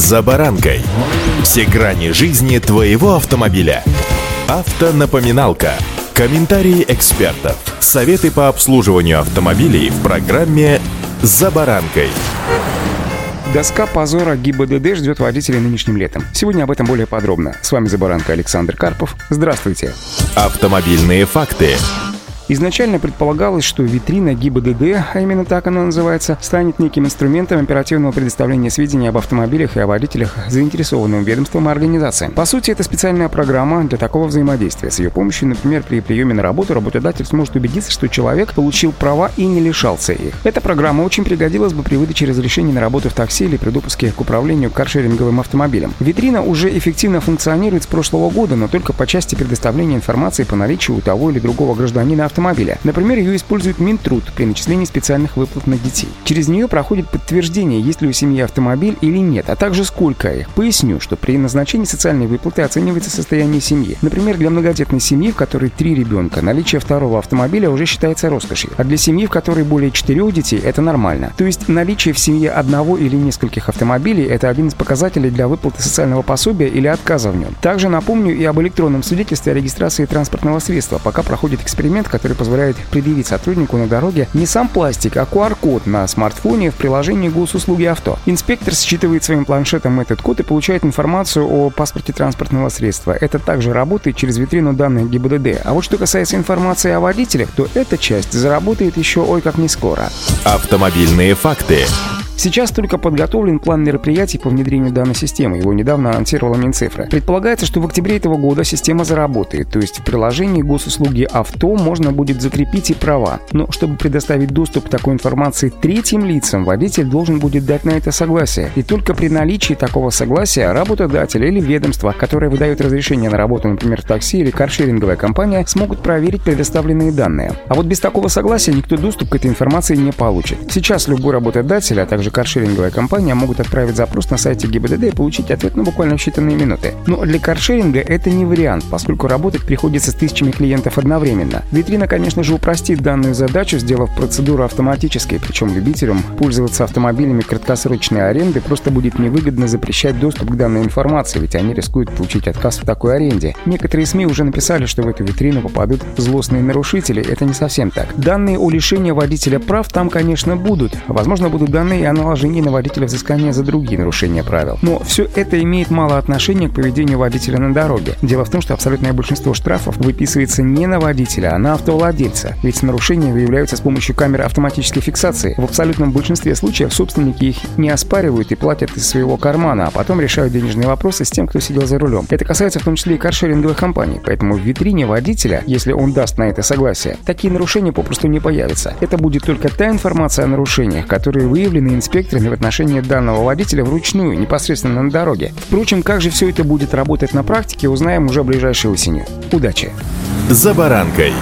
«За баранкой». Все грани жизни твоего автомобиля. Автонапоминалка. Комментарии экспертов. Советы по обслуживанию автомобилей в программе «За баранкой». Доска позора ГИБДД ждет водителей нынешним летом. Сегодня об этом более подробно. С вами Забаранка Александр Карпов. Здравствуйте. Автомобильные факты. Изначально предполагалось, что витрина ГИБДД, а именно так она называется, станет неким инструментом оперативного предоставления сведений об автомобилях и о водителях заинтересованным ведомством и организациям. По сути, это специальная программа для такого взаимодействия. С ее помощью, например, при приеме на работу работодатель сможет убедиться, что человек получил права и не лишался их. Эта программа очень пригодилась бы при выдаче разрешений на работу в такси или при допуске к управлению каршеринговым автомобилем. Витрина уже эффективно функционирует с прошлого года, но только по части предоставления информации по наличию у того или другого гражданина автомобиля автомобиля. Например, ее использует Минтруд при начислении специальных выплат на детей. Через нее проходит подтверждение, есть ли у семьи автомобиль или нет, а также сколько их. Поясню, что при назначении социальной выплаты оценивается состояние семьи. Например, для многодетной семьи, в которой три ребенка, наличие второго автомобиля уже считается роскошью. А для семьи, в которой более четырех детей, это нормально. То есть наличие в семье одного или нескольких автомобилей – это один из показателей для выплаты социального пособия или отказа в нем. Также напомню и об электронном свидетельстве о регистрации транспортного средства, пока проходит эксперимент, который который позволяет предъявить сотруднику на дороге не сам пластик, а QR-код на смартфоне в приложении госуслуги авто. Инспектор считывает своим планшетом этот код и получает информацию о паспорте транспортного средства. Это также работает через витрину данных ГИБДД. А вот что касается информации о водителях, то эта часть заработает еще ой как не скоро. Автомобильные факты. Сейчас только подготовлен план мероприятий по внедрению данной системы. Его недавно анонсировала Минцифра. Предполагается, что в октябре этого года система заработает, то есть в приложении госуслуги авто можно будет закрепить и права. Но чтобы предоставить доступ к такой информации третьим лицам, водитель должен будет дать на это согласие. И только при наличии такого согласия работодатель или ведомство, которое выдает разрешение на работу, например, в такси или каршеринговая компания, смогут проверить предоставленные данные. А вот без такого согласия никто доступ к этой информации не получит. Сейчас любой работодатель, а также же каршеринговая компания могут отправить запрос на сайте ГИБДД и получить ответ ну, буквально считанные минуты. Но для каршеринга это не вариант, поскольку работать приходится с тысячами клиентов одновременно. Витрина, конечно же, упростит данную задачу, сделав процедуру автоматической, причем любителям пользоваться автомобилями краткосрочной аренды просто будет невыгодно запрещать доступ к данной информации, ведь они рискуют получить отказ в такой аренде. Некоторые СМИ уже написали, что в эту витрину попадут злостные нарушители. Это не совсем так. Данные о лишении водителя прав там, конечно, будут. Возможно, будут данные о наложении на водителя взыскания за другие нарушения правил. Но все это имеет мало отношения к поведению водителя на дороге. Дело в том, что абсолютное большинство штрафов выписывается не на водителя, а на автовладельца. Ведь нарушения выявляются с помощью камер автоматической фиксации. В абсолютном большинстве случаев собственники их не оспаривают и платят из своего кармана, а потом решают денежные вопросы с тем, кто сидел за рулем. Это касается в том числе и каршеринговых компаний, поэтому в витрине водителя, если он даст на это согласие, такие нарушения попросту не появятся. Это будет только та информация о нарушениях, которые выявлены инспектором инспекторами в отношении данного водителя вручную, непосредственно на дороге. Впрочем, как же все это будет работать на практике, узнаем уже ближайшей осенью. Удачи! «За баранкой»